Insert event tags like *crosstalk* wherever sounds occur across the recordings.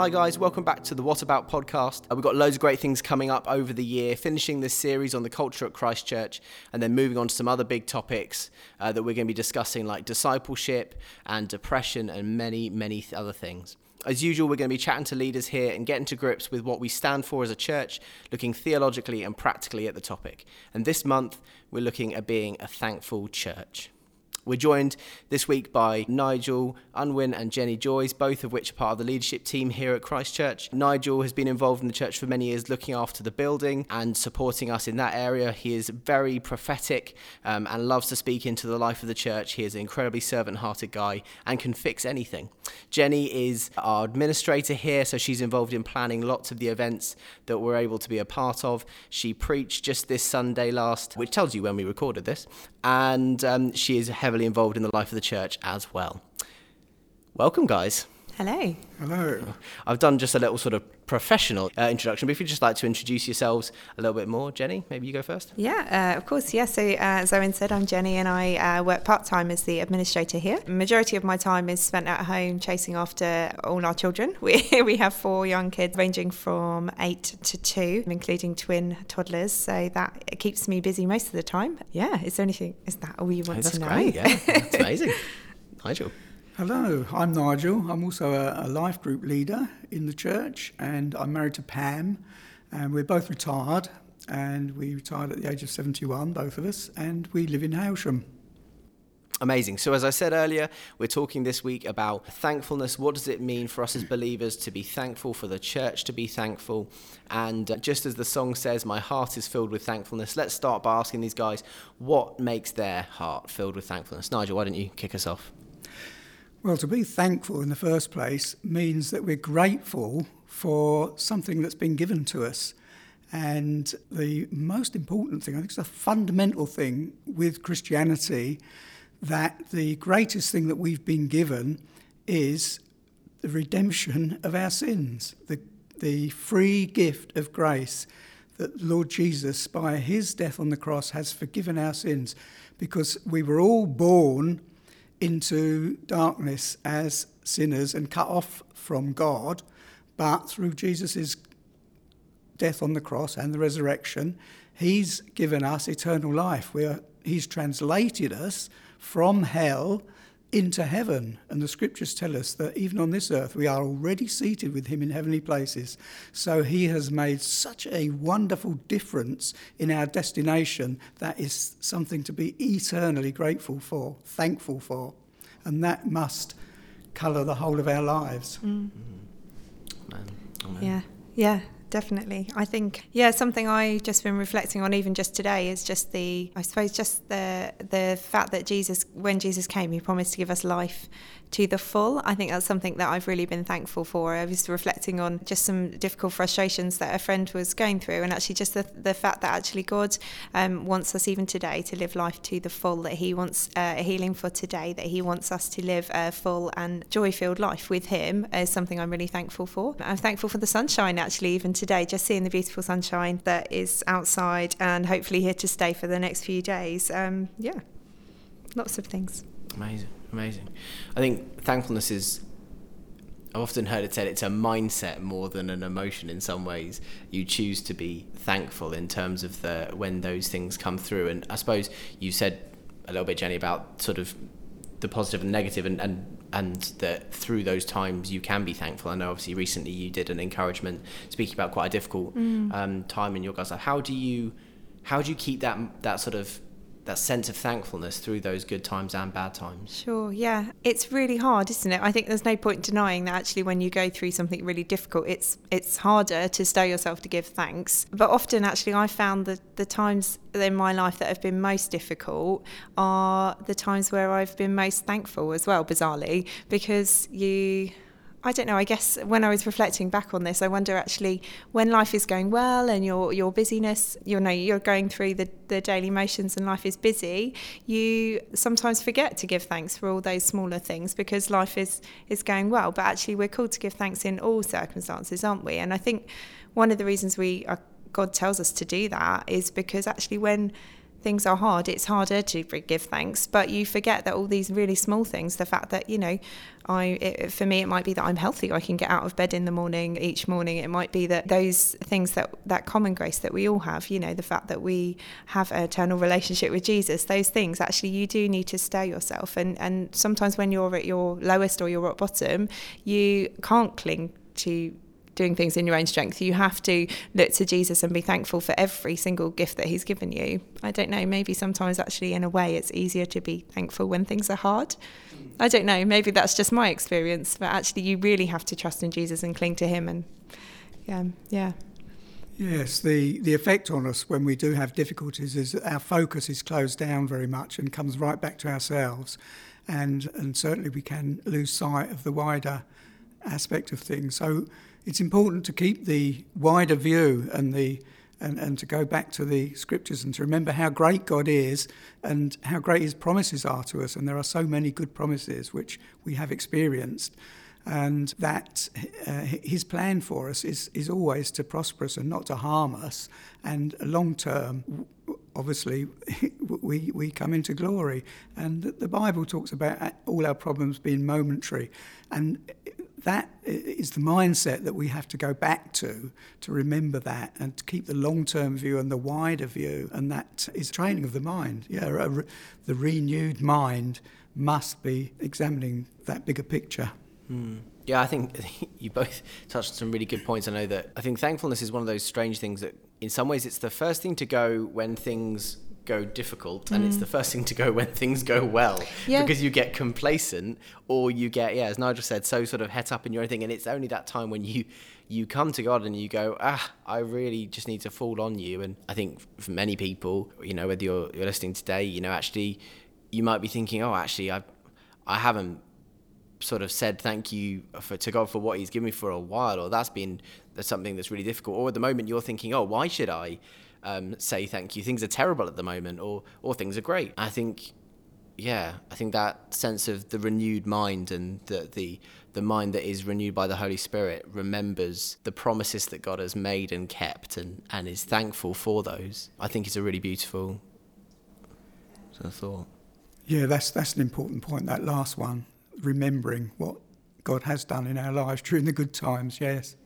Hi, guys, welcome back to the What About podcast. Uh, we've got loads of great things coming up over the year, finishing this series on the culture at Christchurch, and then moving on to some other big topics uh, that we're going to be discussing, like discipleship and depression and many, many other things. As usual, we're going to be chatting to leaders here and getting to grips with what we stand for as a church, looking theologically and practically at the topic. And this month, we're looking at being a thankful church. We're joined this week by Nigel Unwin and Jenny Joyce, both of which are part of the leadership team here at Christchurch. Nigel has been involved in the church for many years, looking after the building and supporting us in that area. He is very prophetic um, and loves to speak into the life of the church. He is an incredibly servant hearted guy and can fix anything. Jenny is our administrator here, so she's involved in planning lots of the events that we're able to be a part of. She preached just this Sunday last, which tells you when we recorded this, and um, she is heavily involved in the life of the church as well. Welcome, guys. Hello. Hello. I've done just a little sort of professional uh, introduction, but if you'd just like to introduce yourselves a little bit more, Jenny, maybe you go first. Yeah, uh, of course. Yeah. So, uh, as Owen said, I'm Jenny and I uh, work part time as the administrator here. majority of my time is spent at home chasing after all our children. *laughs* We, we have four young kids ranging from eight to two, including twin toddlers. So, that keeps me busy most of the time. Yeah. Is there anything, is that all you want that's to know? That's great. Yeah, that's *laughs* amazing. Nigel. Hello, I'm Nigel. I'm also a, a life group leader in the church, and I'm married to Pam, and we're both retired. And we retired at the age of 71, both of us, and we live in Hailsham. Amazing. So, as I said earlier, we're talking this week about thankfulness. What does it mean for us as believers to be thankful, for the church to be thankful? And just as the song says, my heart is filled with thankfulness, let's start by asking these guys what makes their heart filled with thankfulness. Nigel, why don't you kick us off? Well, to be thankful in the first place means that we're grateful for something that's been given to us. And the most important thing, I think it's a fundamental thing with Christianity, that the greatest thing that we've been given is the redemption of our sins, the, the free gift of grace that Lord Jesus, by his death on the cross, has forgiven our sins because we were all born into darkness as sinners and cut off from God, but through Jesus' death on the cross and the resurrection, he's given us eternal life. We're, he's translated us from hell into heaven. And the scriptures tell us that even on this earth, we are already seated with him in heavenly places. So he has made such a wonderful difference in our destination that is something to be eternally grateful for, thankful for. And that must colour the whole of our lives. Amen. Amen. Yeah, yeah, definitely. I think yeah, something I've just been reflecting on even just today is just the I suppose just the the fact that Jesus when Jesus came, he promised to give us life to the full. I think that's something that I've really been thankful for. I was reflecting on just some difficult frustrations that a friend was going through, and actually just the, the fact that actually God um, wants us even today to live life to the full. That He wants uh, healing for today. That He wants us to live a full and joy-filled life with Him is something I'm really thankful for. I'm thankful for the sunshine actually even today, just seeing the beautiful sunshine that is outside and hopefully here to stay for the next few days. Um, yeah, lots of things. Amazing, amazing. I think thankfulness is. I've often heard it said it's a mindset more than an emotion. In some ways, you choose to be thankful in terms of the when those things come through. And I suppose you said a little bit, Jenny, about sort of the positive and negative, and and and that through those times you can be thankful. I know obviously recently you did an encouragement speaking about quite a difficult um, time in your guys' life. How do you how do you keep that that sort of that sense of thankfulness through those good times and bad times? Sure, yeah. It's really hard, isn't it? I think there's no point denying that actually when you go through something really difficult, it's it's harder to stow yourself to give thanks. But often actually I found that the times in my life that have been most difficult are the times where I've been most thankful as well, bizarrely, because you I don't know. I guess when I was reflecting back on this, I wonder actually when life is going well and your your busyness, you know, you're going through the, the daily motions and life is busy, you sometimes forget to give thanks for all those smaller things because life is is going well. But actually, we're called to give thanks in all circumstances, aren't we? And I think one of the reasons we are, God tells us to do that is because actually when things are hard, it's harder to give thanks. But you forget that all these really small things, the fact that, you know, I, it, for me, it might be that I'm healthy. I can get out of bed in the morning each morning. It might be that those things that, that common grace that we all have, you know, the fact that we have an eternal relationship with Jesus, those things, actually, you do need to stir yourself. And, and sometimes when you're at your lowest or you're at bottom, you can't cling to doing things in your own strength. You have to look to Jesus and be thankful for every single gift that He's given you. I don't know, maybe sometimes actually, in a way, it's easier to be thankful when things are hard. I don't know, maybe that's just my experience, but actually, you really have to trust in Jesus and cling to Him. And yeah, yeah. Yes, the, the effect on us when we do have difficulties is that our focus is closed down very much and comes right back to ourselves. And, and certainly we can lose sight of the wider aspect of things. So it's important to keep the wider view and the and, and to go back to the scriptures and to remember how great God is and how great his promises are to us. And there are so many good promises which we have experienced. And that uh, his plan for us is, is always to prosper us and not to harm us. And long term, obviously, *laughs* we, we come into glory. And the Bible talks about all our problems being momentary. And that is the mindset that we have to go back to to remember that and to keep the long-term view and the wider view and that is training of the mind. Yeah re- the renewed mind must be examining that bigger picture. Mm. yeah i think *laughs* you both touched on some really good points. I know that i think thankfulness is one of those strange things that in some ways it's the first thing to go when things go difficult and mm. it's the first thing to go when things go well yeah. because you get complacent or you get yeah as Nigel said so sort of het up in your own thing and it's only that time when you you come to God and you go ah I really just need to fall on you and I think for many people you know whether you're, you're listening today you know actually you might be thinking oh actually I I haven't sort of said thank you for, to God for what He's given me for a while, or that's been that's something that's really difficult. Or at the moment you're thinking, oh, why should I um, say thank you. Things are terrible at the moment, or or things are great. I think, yeah, I think that sense of the renewed mind and the the the mind that is renewed by the Holy Spirit remembers the promises that God has made and kept, and and is thankful for those. I think it's a really beautiful sort of thought. Yeah, that's that's an important point. That last one, remembering what God has done in our lives during the good times. Yes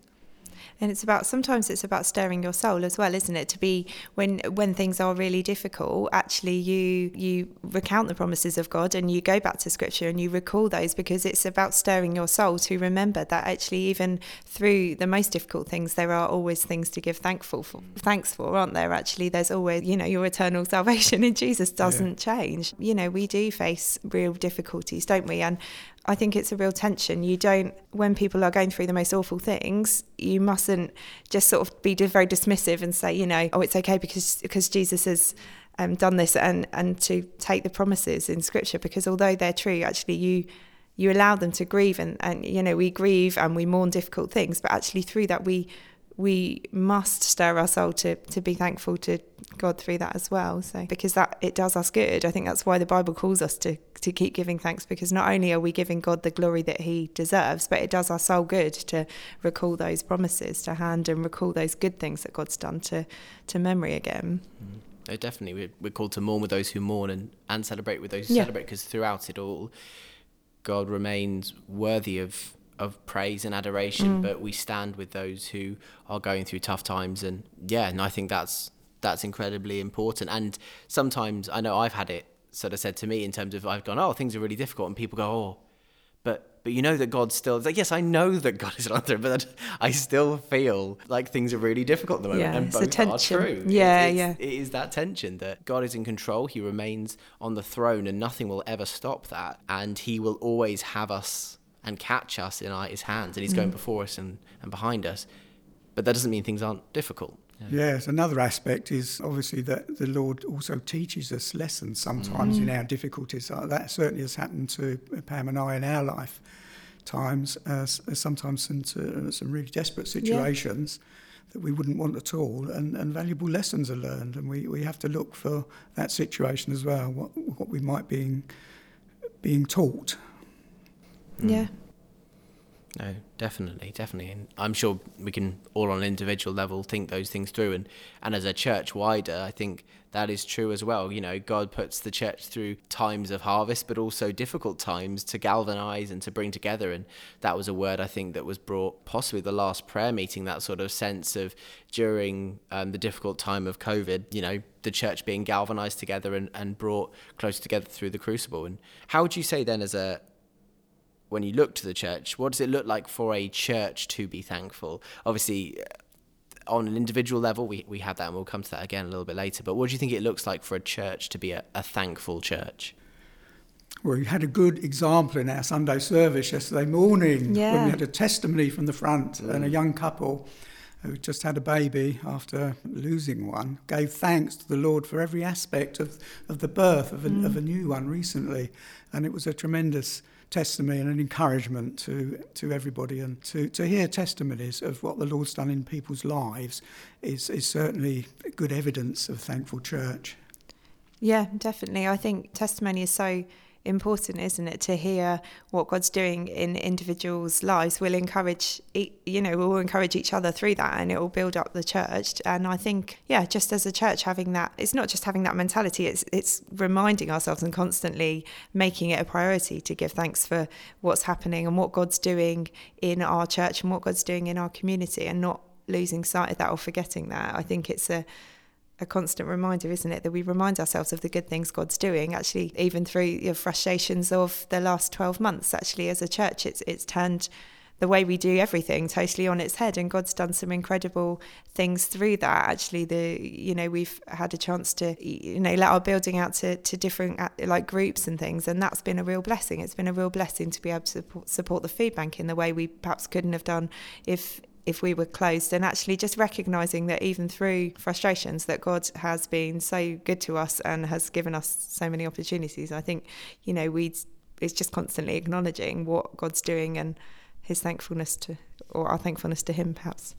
and it's about sometimes it's about stirring your soul as well isn't it? To be when when things are really difficult actually you you recount the promises of God and you go back to scripture and you recall those because it's about stirring your soul to remember that actually even through the most difficult things there are always things to give thankful for thanks for aren't there? Actually there's always you know your eternal *laughs* salvation in Jesus doesn't yeah. change. You know we do face real difficulties don't we? And I think it's a real tension. You don't, when people are going through the most awful things, you mustn't just sort of be very dismissive and say, you know, oh, it's okay because because Jesus has um, done this, and and to take the promises in Scripture because although they're true, actually you you allow them to grieve, and and you know we grieve and we mourn difficult things, but actually through that we we must stir our soul to to be thankful to God through that as well. So because that it does us good. I think that's why the Bible calls us to to keep giving thanks because not only are we giving God the glory that he deserves, but it does our soul good to recall those promises to hand and recall those good things that God's done to to memory again. Mm. Oh, definitely, we're, we're called to mourn with those who mourn and, and celebrate with those who yeah. celebrate because throughout it all, God remains worthy of of praise and adoration, mm. but we stand with those who are going through tough times. And yeah, and I think that's that's incredibly important. And sometimes I know I've had it sort of said to me in terms of I've gone, oh, things are really difficult, and people go, oh, but but you know that God's still like, yes, I know that God is *laughs* not there, but I still feel like things are really difficult at the moment, yeah, and both are true. Yeah, it's, yeah. It is that tension that God is in control. He remains on the throne, and nothing will ever stop that, and He will always have us and catch us in our, his hands, and he's mm. going before us and, and behind us. But that doesn't mean things aren't difficult. Yeah. Yes, another aspect is obviously that the Lord also teaches us lessons sometimes mm. in our difficulties. Uh, that certainly has happened to Pam and I in our life times, uh, sometimes into some really desperate situations. Yeah. That we wouldn't want at all, and, and valuable lessons are learned, and we, we have to look for that situation as well, what, what we might be being taught. Mm. Yeah. No, definitely, definitely. And I'm sure we can all on an individual level think those things through. And, and as a church wider, I think that is true as well. You know, God puts the church through times of harvest, but also difficult times to galvanize and to bring together. And that was a word I think that was brought possibly the last prayer meeting, that sort of sense of during um, the difficult time of COVID, you know, the church being galvanized together and, and brought closer together through the crucible. And how would you say then, as a when you look to the church, what does it look like for a church to be thankful? Obviously, uh, on an individual level, we, we have that, and we'll come to that again a little bit later. But what do you think it looks like for a church to be a, a thankful church? Well, we had a good example in our Sunday service yesterday morning Yeah. when we had a testimony from the front and a mm. young couple who just had a baby after losing one gave thanks to the Lord for every aspect of, of the birth of a, of mm. a new one recently. And it was a tremendous testimony and an encouragement to, to everybody. And to, to hear testimonies of what the Lord's done in people's lives is, is certainly good evidence of thankful church. Yeah, definitely. I think testimony is so important, isn't it? To hear what God's doing in individuals' lives We'll encourage, you know, we'll encourage each other through that, and it will build up the church. And I think, yeah, just as a church, having that, it's not just having that mentality; it's it's reminding ourselves and constantly making it a priority to give thanks for what's happening and what God's doing in our church and what God's doing in our community, and not losing sight of that or forgetting that. I think it's a a constant reminder, isn't it, that we remind ourselves of the good things God's doing. Actually, even through the frustrations of the last twelve months, actually, as a church, it's it's turned the way we do everything totally on its head, and God's done some incredible things through that. Actually, the you know we've had a chance to you know let our building out to to different uh, like groups and things, and that's been a real blessing. It's been a real blessing to be able to support, support the food bank in the way we perhaps couldn't have done if if we were closed and actually just recognizing that even through frustrations that God has been so good to us and has given us so many opportunities I think you know we it's just constantly acknowledging what God's doing and his thankfulness to or our thankfulness to him perhaps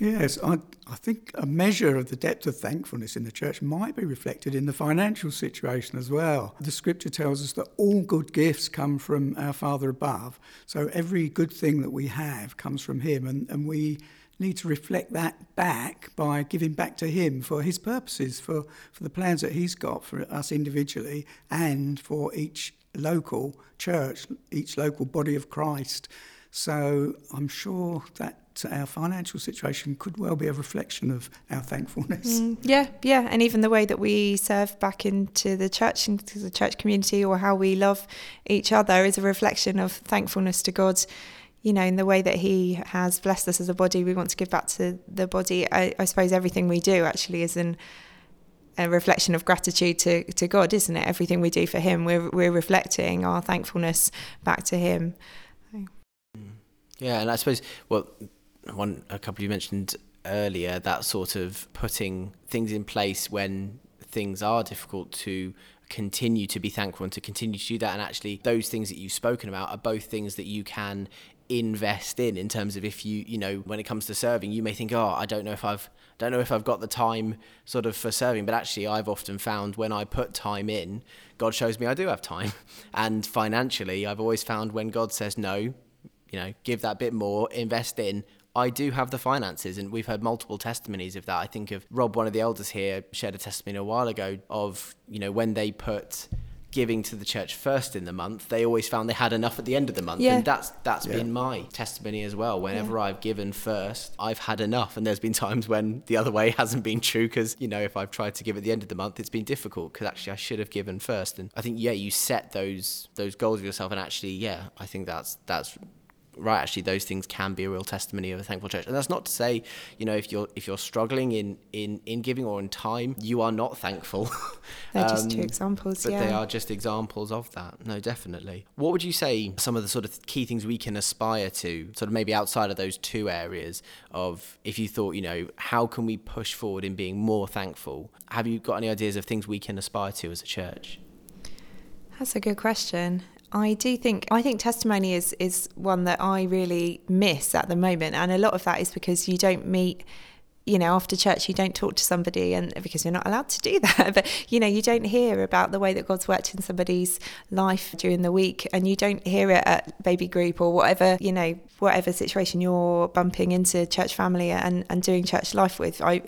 Yes, I, I think a measure of the depth of thankfulness in the church might be reflected in the financial situation as well. The scripture tells us that all good gifts come from our Father above. So every good thing that we have comes from Him, and, and we need to reflect that back by giving back to Him for His purposes, for, for the plans that He's got for us individually and for each local church, each local body of Christ. So I'm sure that our financial situation could well be a reflection of our thankfulness. Mm, yeah, yeah, and even the way that we serve back into the church, into the church community, or how we love each other is a reflection of thankfulness to God. You know, in the way that He has blessed us as a body, we want to give back to the body. I, I suppose everything we do actually is in a reflection of gratitude to, to God, isn't it? Everything we do for Him, we're we're reflecting our thankfulness back to Him. Yeah, and I suppose well, one a couple you mentioned earlier that sort of putting things in place when things are difficult to continue to be thankful and to continue to do that. And actually those things that you've spoken about are both things that you can invest in in terms of if you you know when it comes to serving you may think oh I don't know if I've don't know if I've got the time sort of for serving. But actually I've often found when I put time in God shows me I do have time. *laughs* And financially I've always found when God says no you know give that bit more invest in I do have the finances, and we've heard multiple testimonies of that. I think of Rob, one of the elders here, shared a testimony a while ago of you know when they put giving to the church first in the month, they always found they had enough at the end of the month, Yeah. and that's that's Yeah. been my testimony as well. Whenever I've given first, I've had enough, and there's been times when the other way *laughs* hasn't been true because you know if I've tried to give at the end of the month, it's been difficult because actually I should have given first, and I think yeah, you set those those goals of yourself, and actually yeah, I think that's that's right actually those things can be a real testimony of a thankful church and that's not to say you know if you're if you're struggling in in in giving or in time you are not thankful *laughs* They're just two Um, examples. but yeah. they are just examples of that no definitely what would you say some of the sort of key things we can aspire to sort of maybe outside of those two areas of if you thought you know how can we push forward in being more thankful have you got any ideas of things we can aspire to as a church That's a good question. I do think I think testimony is is one that I really miss at the moment, and a lot of that is because you don't meet you know, after church, you don't talk to somebody, and because you're not allowed to do *laughs* that, but you know, you don't hear about the way that God's worked in somebody's life during the week, and you don't hear it at baby group or whatever, you know, whatever situation you're bumping into church family and, and doing church life with. I,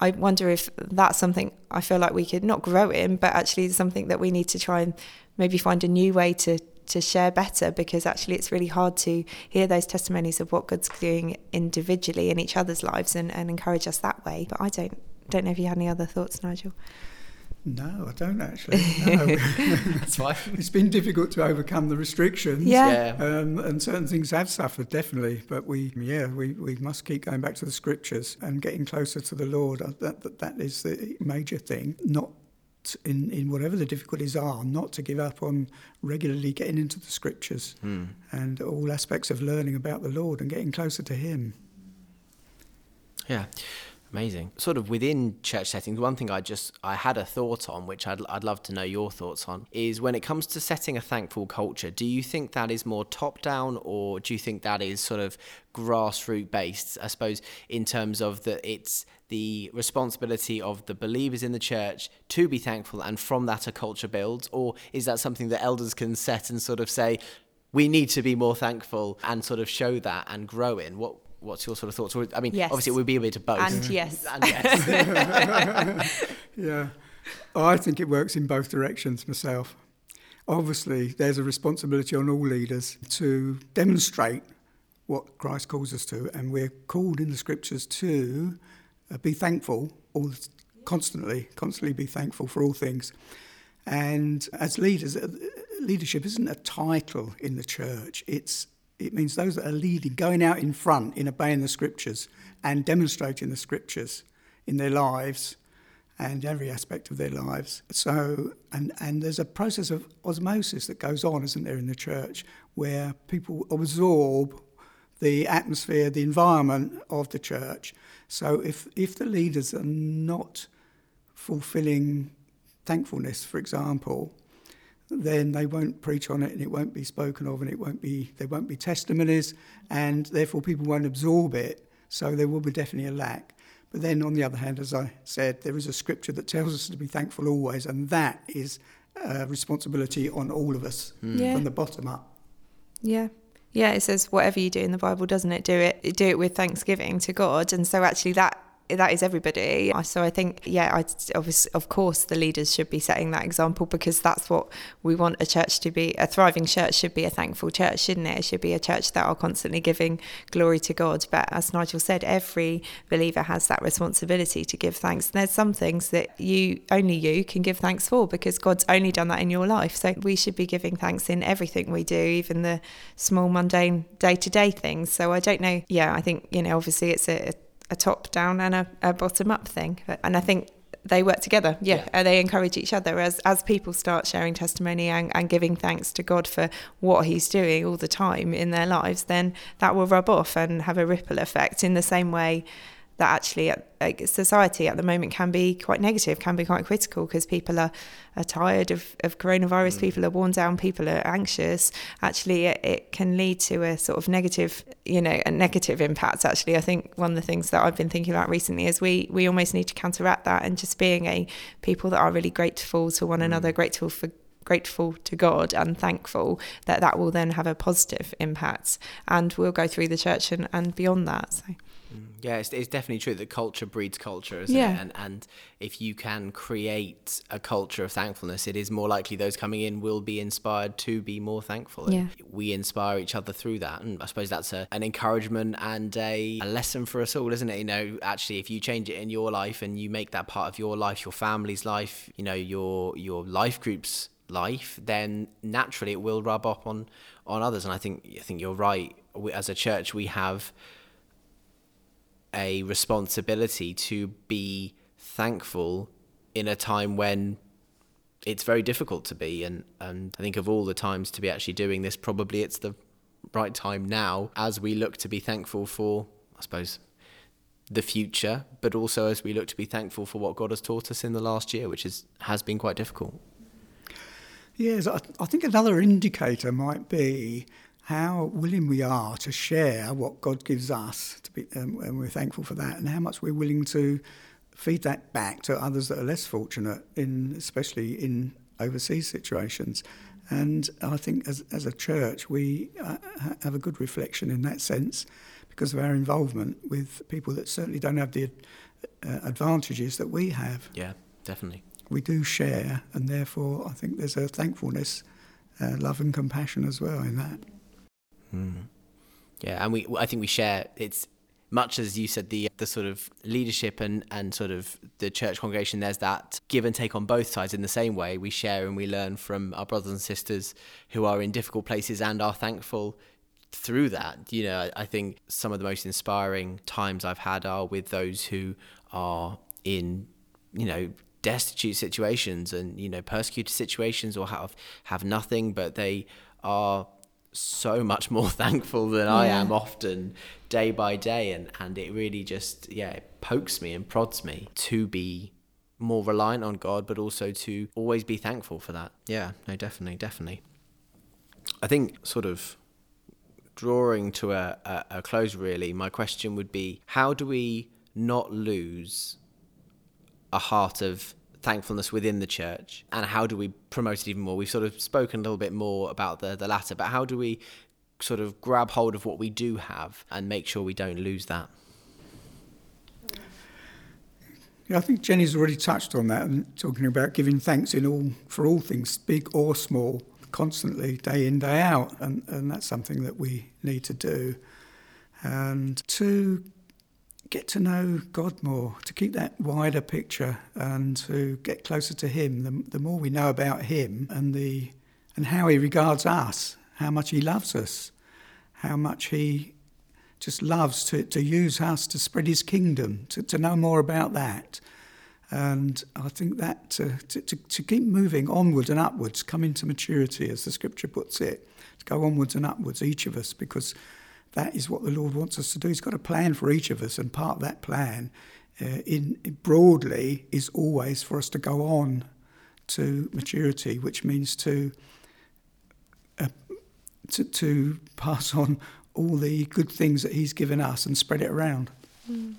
I wonder if that's something I feel like we could not grow in, but actually something that we need to try and maybe find a new way to to share better because actually it's really hard to hear those testimonies of what God's doing individually in each other's lives and, and encourage us that way. But I don't don't know if you had any other thoughts, Nigel. No, I don't actually. No. *laughs* *laughs* That's fine. it's been difficult to overcome the restrictions. Yeah. Yeah. Um, and certain things have suffered, definitely. But we, yeah, we, we must keep going back to the scriptures and getting closer to the Lord. Uh, That, that, that is the major thing. Not in, in whatever the difficulties are, not to give up on regularly getting into the scriptures and all aspects of learning about the Lord and getting closer to Him. Yeah. Amazing. Sort of within church settings, one thing I just I had a thought on, which I'd I'd love to know your thoughts on, is when it comes to setting a thankful culture. Do you think that is more top down, or do you think that is sort of grassroots based? I suppose in terms of that, it's the responsibility of the believers in the church to be thankful, and from that a culture builds, or is that something that elders can set and sort of say, we need to be more thankful and sort of show that and grow in? What What's your sort of thoughts? Or, I mean, Yes. obviously it would be a bit of both. And yes. *laughs* And yes. *laughs* Yeah. I think it works in both directions myself. Obviously, there's a responsibility on all leaders to demonstrate what Christ calls us to, and we're called in the scriptures to uh, be thankful all the, constantly, constantly be thankful for all things. And as leaders, uh, leadership isn't a title in the church. It's it means those that are leading, going out in front in obeying the scriptures and demonstrating the scriptures in their lives and every aspect of their lives. So, and, and there's a process of osmosis that goes on, isn't there, in the church, where people absorb the atmosphere, the environment of the church. So, if, if the leaders are not fulfilling thankfulness, for example, then they won't preach on it and it won't be spoken of and it won't be there won't be testimonies and therefore people won't absorb it so there will be definitely a lack but then on the other hand as i said there is a scripture that tells us to be thankful always and that is a responsibility on all of us hmm. Yeah. from the bottom up Yeah. Yeah, it says whatever you do in the Bible, doesn't it? Do it do it with thanksgiving to God. And so actually that that is everybody. Uh, so I think, yeah, I obviously, of course, the leaders should be setting that example because that's what we want a church to be. A thriving church should be a thankful church, shouldn't it? It should be a church that are constantly giving glory to God. But as Nigel said, every believer has that responsibility to give thanks. And there's some things that you only you can give thanks for because God's only done that in your life. So we should be giving thanks in everything we do, even the small mundane day to day things. So I don't know. Yeah, I think you know, obviously it's a a top down and a, a bottom up thing. And I think they work together. Yeah, Yeah. and they encourage each other as as people start sharing testimony and, and giving thanks to God for what He's doing all the time in their lives. Then that will rub off and have a ripple effect in the same way that actually uh, like, society at the moment can be quite negative, can be quite critical because people are, are tired of, of coronavirus, people are worn down, people are anxious. Actually, it, it can lead to a sort of negative, you know, a negative impact. Actually, I think one of the things that I've been thinking about recently is we we almost need to counteract that and just being a people that are really grateful to one another, grateful for grateful to God and thankful that that will then have a positive impact and we'll go through the church and, and beyond that so mm, Yeah, it's, it's definitely true that culture breeds culture, isn't Yeah. it? And and if you can create a culture of thankfulness, it is more likely those coming in will be inspired to be more thankful. And Yeah. we inspire each other through that, and I suppose that's a, an encouragement and a, a lesson for us all, isn't it? You know, actually, if you change it in your life and you make that part of your life, your family's life, you know, your your life group's life, then naturally it will rub off on on others. And I think I think you're right. We, as a church, we have a responsibility to be thankful in a time when it's very difficult to be and and I think of all the times to be actually doing this probably it's the right time now as we look to be thankful for I suppose the future but also as we look to be thankful for what God has taught us in the last year which is has been quite difficult Yes, I, think another indicator might be how willing we are to share what God gives us, to be, um, and we're thankful for that, and how much we're willing to feed that back to others that are less fortunate, in especially in overseas situations. And I think as, as a church, we uh, have a good reflection in that sense because of our involvement with people that certainly don't have the uh, advantages that we have. Yeah, definitely. We do share, and therefore I think there's a thankfulness, uh, love, and compassion as well in that. Mm. Yeah, and we I think we share it's much as you said the the sort of leadership and and sort of the church congregation there's that give and take on both sides in the same way we share and we learn from our brothers and sisters who are in difficult places and are thankful through that you know I think some of the most inspiring times I've had are with those who are in you know destitute situations and you know persecuted situations or have have nothing but they are so much more *laughs* thankful than yeah. I am often day by day. And and it really just yeah it pokes me and prods me to be more reliant on God but also to always be thankful for that. Yeah no definitely definitely. I think sort of drawing to a, a, a close really my question would be how do we not lose a heart of thankfulness within the church? And how do we promote it even more? We've sort of spoken a little bit more about the the latter but how do we sort of grab hold of what we do have and make sure we don't lose that? Yeah, I think Jenny's already touched on that and talking about giving thanks in all for all things, big or small, constantly, day in, day out, and, and that's something that we need to do. And to get to know God more, to keep that wider picture and to get closer to Him. The, the more we know about Him and the and how He regards us, how much He loves us, how much He just loves to, to use us to spread His kingdom, to, to know more about that. And I think that to, to, to keep moving onwards and upwards, coming to maturity, as the scripture puts it, to go onwards and upwards, each of us, because that is what the Lord wants us to do. He's got a plan for each of us, and part of that plan, uh, in, in broadly, is always for us to go on to maturity, which means to uh, to, to pass on all the good things that He's given us and spread it around. Mm.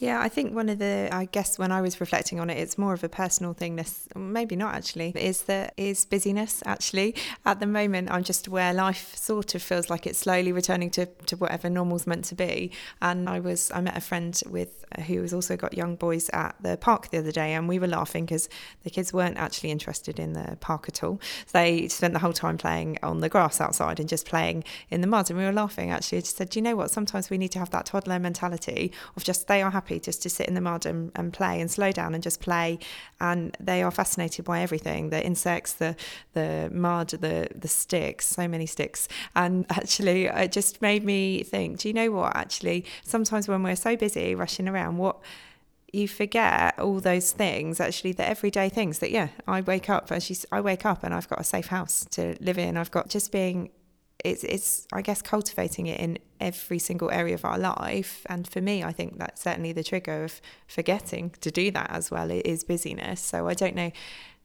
Yeah, I think one of the, I guess when I was reflecting on it, it's more of a personal thing, this, maybe not actually, is that is busyness actually. At the moment, I'm just aware life sort of feels like it's slowly returning to, to whatever normal's meant to be. And I was, I met a friend with, uh, who has also got young boys at the park the other day, and we were laughing because the kids weren't actually interested in the park at all. They spent the whole time playing on the grass outside and just playing in the mud. And we were laughing actually. I just said, Do you know what? Sometimes we need to have that toddler mentality of just they are happy happy just to sit in the mud um, and, and play and slow down and just play. And they are fascinated by everything the insects, the, the mud, the, the sticks, so many sticks. And *laughs* actually, it just made me think do you know what? Actually, sometimes when we're so busy rushing around, what you forget all those things actually the everyday things that yeah i wake up as you i wake up and i've got a safe house to live in i've got just being it's it's I guess cultivating it in every single area of our life. And for me, I think that's certainly the trigger of forgetting to do that as well. It is busyness. So I don't know,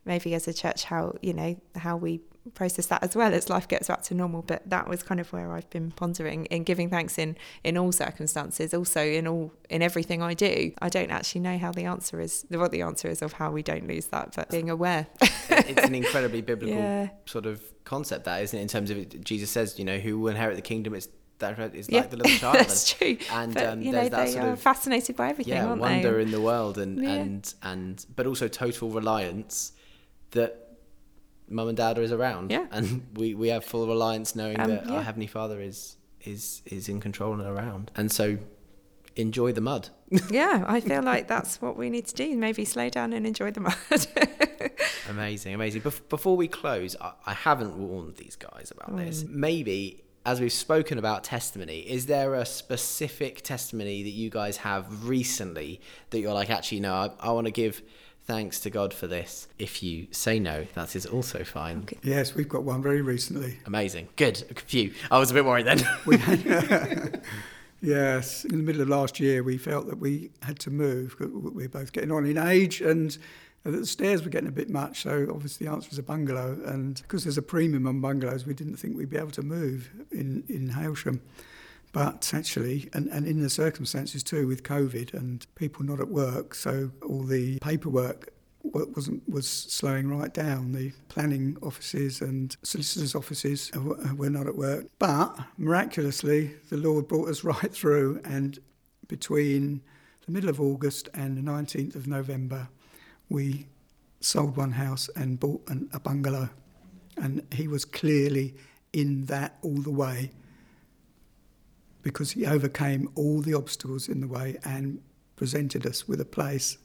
maybe as a church, how you know how we process that as well as life gets back to normal. But that was kind of where I've been pondering in giving thanks in in all circumstances, also in all in everything I do. I don't actually know how the answer is, what the answer is of how we don't lose that, but being aware. it's an incredibly *laughs* biblical yeah. sort of concept, that isn't it? In terms of it, Jesus says, you know, who will inherit the kingdom? It's that is like yeah, the little *laughs* child. That's true. And but, um, you know, they are of, fascinated by everything, yeah, wonder they? in the world and yeah. and and but also total reliance that mum and dad is around. Yeah. And we, we have full reliance knowing um, that yeah. our Heavenly Father is is is in control and around. And so enjoy the mud. *laughs* yeah, I feel like that's what we need to do. Maybe slow down and enjoy the mud. *laughs* amazing, amazing. Bef- before we close, I, I, haven't warned these guys about mm. this. Maybe as we've spoken about testimony, is there a specific testimony that you guys have recently that you're like, actually, no, I, I want to give thanks to God for this. If you say no, that is also fine. Okay. Yes, we've got one very recently. Amazing. Good. A few. I was a bit worried then. *laughs* *laughs* yes, in the middle of last year, we felt that we had to move. We're both getting on in age, and The stairs were getting a bit much, so obviously the answer was a bungalow. And because there's a premium on bungalows, we didn't think we'd be able to move in, in Hailsham. But actually, and, and in the circumstances too, with COVID and people not at work, so all the paperwork wasn't was slowing right down. The planning offices and solicitors' offices were not at work. But miraculously, the Lord brought us *laughs* right through, and between the middle of August and the 19th of November, we sold one house and bought an, a bungalow. And he was clearly in that all the way because he overcame all the obstacles in the way and presented us with a place.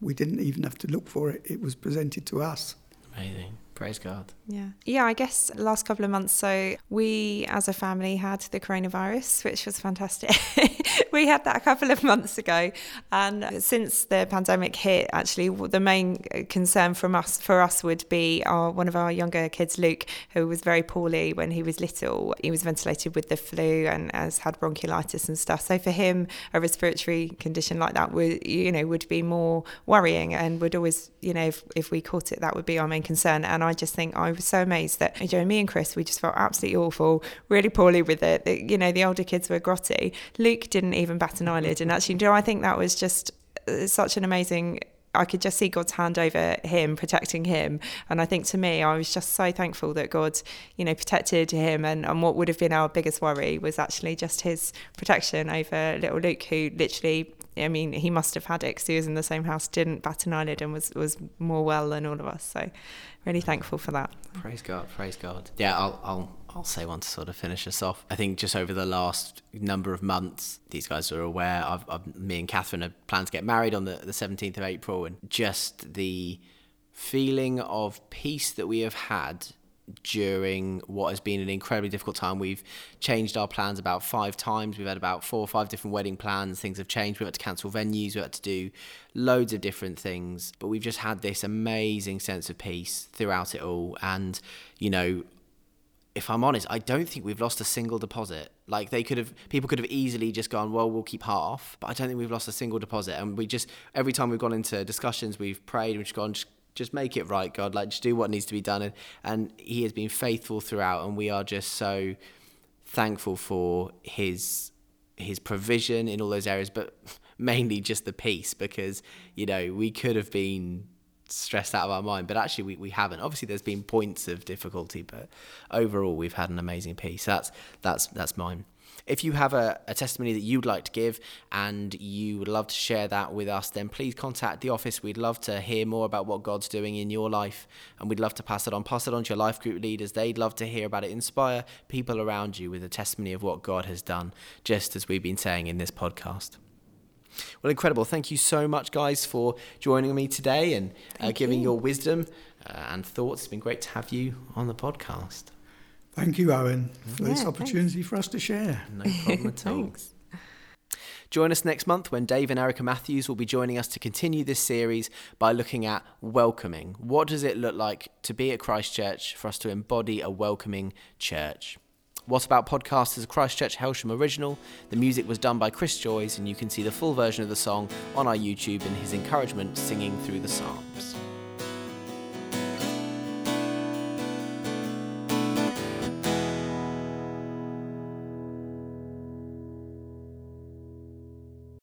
We didn't even have to look for it, it was presented to us. Amazing. Praise God. Yeah. Yeah, I guess last couple of months, so we as a family had the coronavirus, which was fantastic. *laughs* *laughs* we had that a couple of months ago. And since the pandemic hit, actually, the main uh, concern from us for us would be our, one of our younger kids, Luke, who was very poorly when he was little. He was ventilated with the flu and has had bronchiolitis and stuff. So for him, a respiratory condition like that would, you know, would be more worrying and would always, you know, if, if we caught it, that would be our main concern. And I just think I was so amazed that you know, me and Chris, we just felt absolutely awful, really poorly with it. You know, the older kids were grotty. Luke didn't even bat an eyelid, and actually, you I think that was just uh, such an amazing I could just see God's hand over him, protecting him. And I think to me, I was just so thankful that God, you know, protected him. And, and what would have been our biggest worry was actually just his protection over little Luke, who literally I mean, he must have had it because he was in the same house, didn't bat an eyelid, and was, was more well than all of us. So, really thankful for that. Praise God, praise God. Yeah, I'll, I'll, I'll say one to sort of finish us off. I think just over the last number of months, these guys are aware. I've, I've, me and Catherine have planned to get married on the, the 17th of April, and just the feeling of peace that we have had during what has been an incredibly difficult time. We've changed our plans about five times. We've had about four or five different wedding plans. Things have changed. We've had to cancel venues. We've had to do loads of different things. But we've just had this amazing sense of peace throughout it all. And, you know, if I'm honest, I don't think we've lost a single deposit. Like they could have, people could have easily just gone, well, we'll keep half, but I don't think we've lost a single deposit. And we just, every time we've gone into discussions, we've prayed, we've just gone, just just make it right, God. Like, just do what needs to be done. And, and He has been faithful throughout, and we are just so thankful for His His provision in all those areas, but *laughs* mainly just the peace, because you know we could have been stressed out of our mind, but actually we, we haven't. Obviously, there's been points of difficulty, but overall we've had an amazing peace. That's that's that's mine. If you have a, a testimony that you'd like to give and you would love to share that with us, then please contact the office. We'd love to hear more about what God's doing in your life and we'd love to pass it on. Pass it on to your life group leaders. They'd love to hear about it. Inspire people around you with a testimony of what God has done, just as we've been saying in this podcast. Well, incredible. Thank you so much, guys, for joining me today and uh, giving you. your wisdom uh, and thoughts. It's been great to have you on the podcast. Thank you, Owen, for yeah, this opportunity thanks. for us to share. No problem at all. *laughs* Join us next month when Dave and Erica Matthews will be joining us to continue this series by looking at welcoming. What does it look like to be at Christchurch for us to embody a welcoming church? What About Podcast is a Christchurch Hailsham original. The music was done by Chris Joyce, and you can see the full version of the song on our YouTube and his encouragement singing through the Psalms.